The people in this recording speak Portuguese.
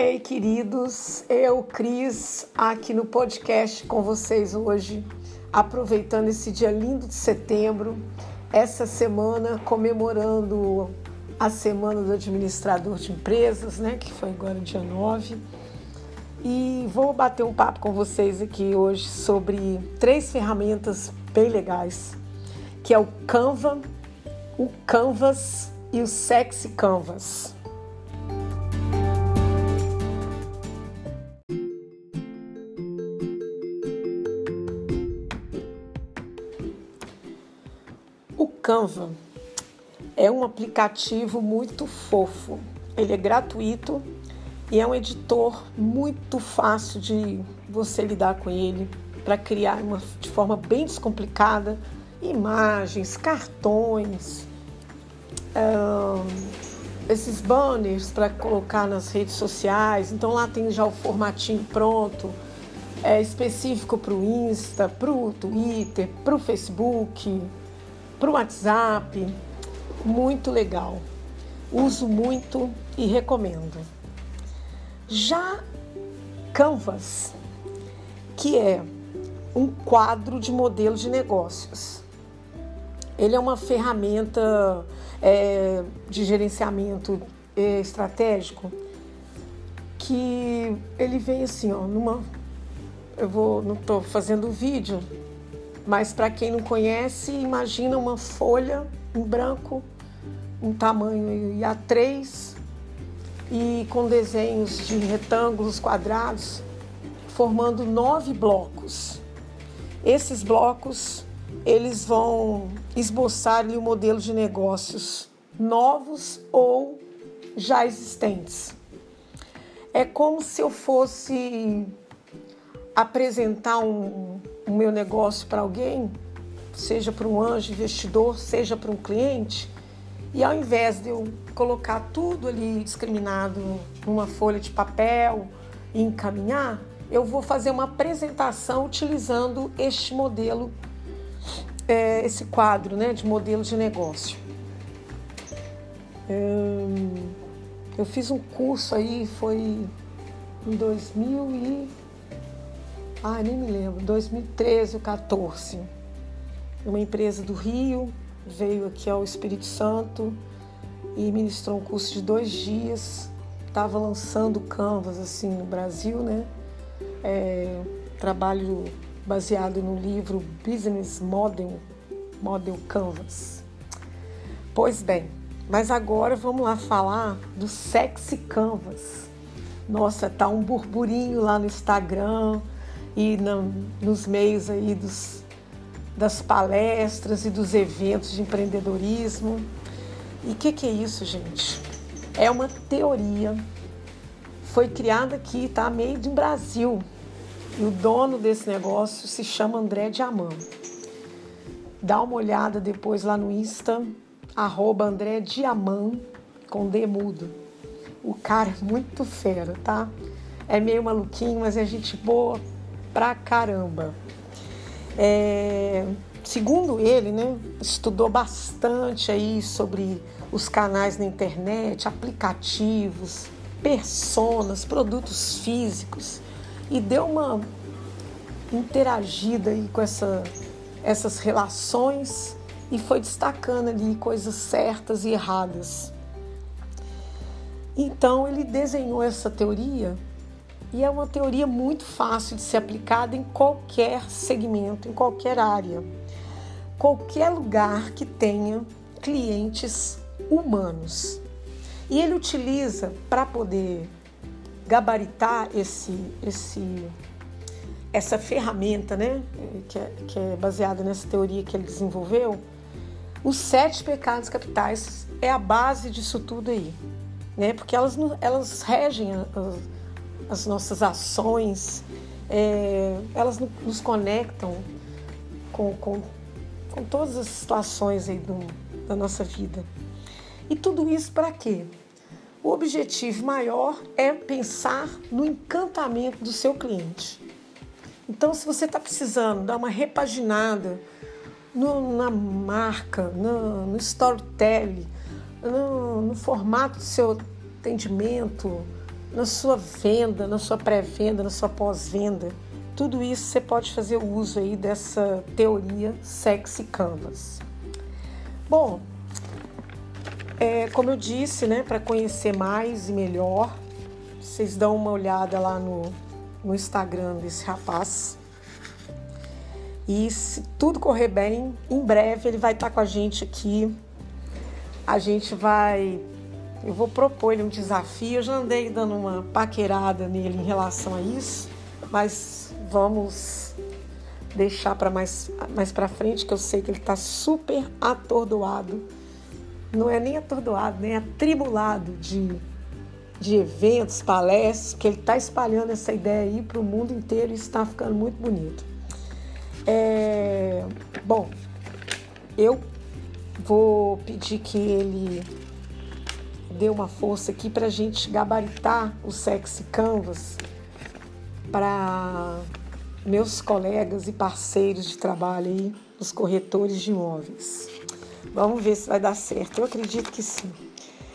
Ei, queridos, eu, Cris, aqui no podcast com vocês hoje, aproveitando esse dia lindo de setembro, essa semana comemorando a Semana do Administrador de Empresas, né, que foi agora dia 9. E vou bater um papo com vocês aqui hoje sobre três ferramentas bem legais, que é o Canva, o Canvas e o Sexy Canvas. Canva é um aplicativo muito fofo. Ele é gratuito e é um editor muito fácil de você lidar com ele para criar uma, de forma bem descomplicada imagens, cartões, esses banners para colocar nas redes sociais. Então lá tem já o formatinho pronto, é específico para o Insta, para o Twitter, para o Facebook para o WhatsApp. Muito legal. Uso muito e recomendo. Já Canvas, que é um quadro de modelo de negócios. Ele é uma ferramenta é, de gerenciamento é, estratégico que ele vem assim, ó, numa. Eu vou, não estou fazendo vídeo, mas para quem não conhece, imagina uma folha em branco, um tamanho A3 e com desenhos de retângulos quadrados, formando nove blocos. Esses blocos eles vão esboçar o modelo de negócios novos ou já existentes. É como se eu fosse apresentar um, o meu negócio para alguém, seja para um anjo investidor, seja para um cliente, e ao invés de eu colocar tudo ali discriminado numa folha de papel e encaminhar, eu vou fazer uma apresentação utilizando este modelo, é, esse quadro né, de modelo de negócio. Eu fiz um curso aí, foi em 2000 e ah, nem me lembro, 2013 ou 14. Uma empresa do Rio veio aqui ao Espírito Santo e ministrou um curso de dois dias. Estava lançando Canvas assim no Brasil, né? É, trabalho baseado no livro Business Model, Model Canvas. Pois bem, mas agora vamos lá falar do Sexy Canvas. Nossa, tá um burburinho lá no Instagram e no, nos meios aí dos, das palestras e dos eventos de empreendedorismo. E o que, que é isso, gente? É uma teoria. Foi criada aqui, tá? Meio de Brasil. E o dono desse negócio se chama André Diamant. Dá uma olhada depois lá no Insta, arroba André Diamant, com D mudo. O cara é muito fera, tá? É meio maluquinho, mas é gente boa, pra caramba. É, segundo ele, né, estudou bastante aí sobre os canais na internet, aplicativos, personas, produtos físicos e deu uma interagida aí com essa, essas relações e foi destacando ali coisas certas e erradas. Então ele desenhou essa teoria e é uma teoria muito fácil de ser aplicada em qualquer segmento, em qualquer área. Qualquer lugar que tenha clientes humanos. E ele utiliza para poder gabaritar esse, esse, essa ferramenta, né, que é, que é baseada nessa teoria que ele desenvolveu, os sete pecados capitais é a base disso tudo aí, né? Porque elas, elas regem as nossas ações, é, elas nos conectam com, com, com todas as situações aí do, da nossa vida. E tudo isso para quê? O objetivo maior é pensar no encantamento do seu cliente. Então, se você está precisando dar uma repaginada no, na marca, no, no storytelling, no, no formato do seu atendimento, na sua venda, na sua pré-venda, na sua pós-venda. Tudo isso você pode fazer uso aí dessa teoria Sexy Canvas. Bom, é, como eu disse, né, para conhecer mais e melhor, vocês dão uma olhada lá no, no Instagram desse rapaz. E se tudo correr bem, em breve ele vai estar com a gente aqui. A gente vai. Eu vou propor ele um desafio. Eu já andei dando uma paquerada nele em relação a isso, mas vamos deixar para mais, mais para frente, que eu sei que ele está super atordoado. Não é nem atordoado, nem atribulado de, de eventos, palestras, que ele está espalhando essa ideia aí para o mundo inteiro e está ficando muito bonito. É, bom, eu vou pedir que ele dê uma força aqui para a gente gabaritar o Sexy Canvas para meus colegas e parceiros de trabalho aí, os corretores de imóveis. Vamos ver se vai dar certo. Eu acredito que sim.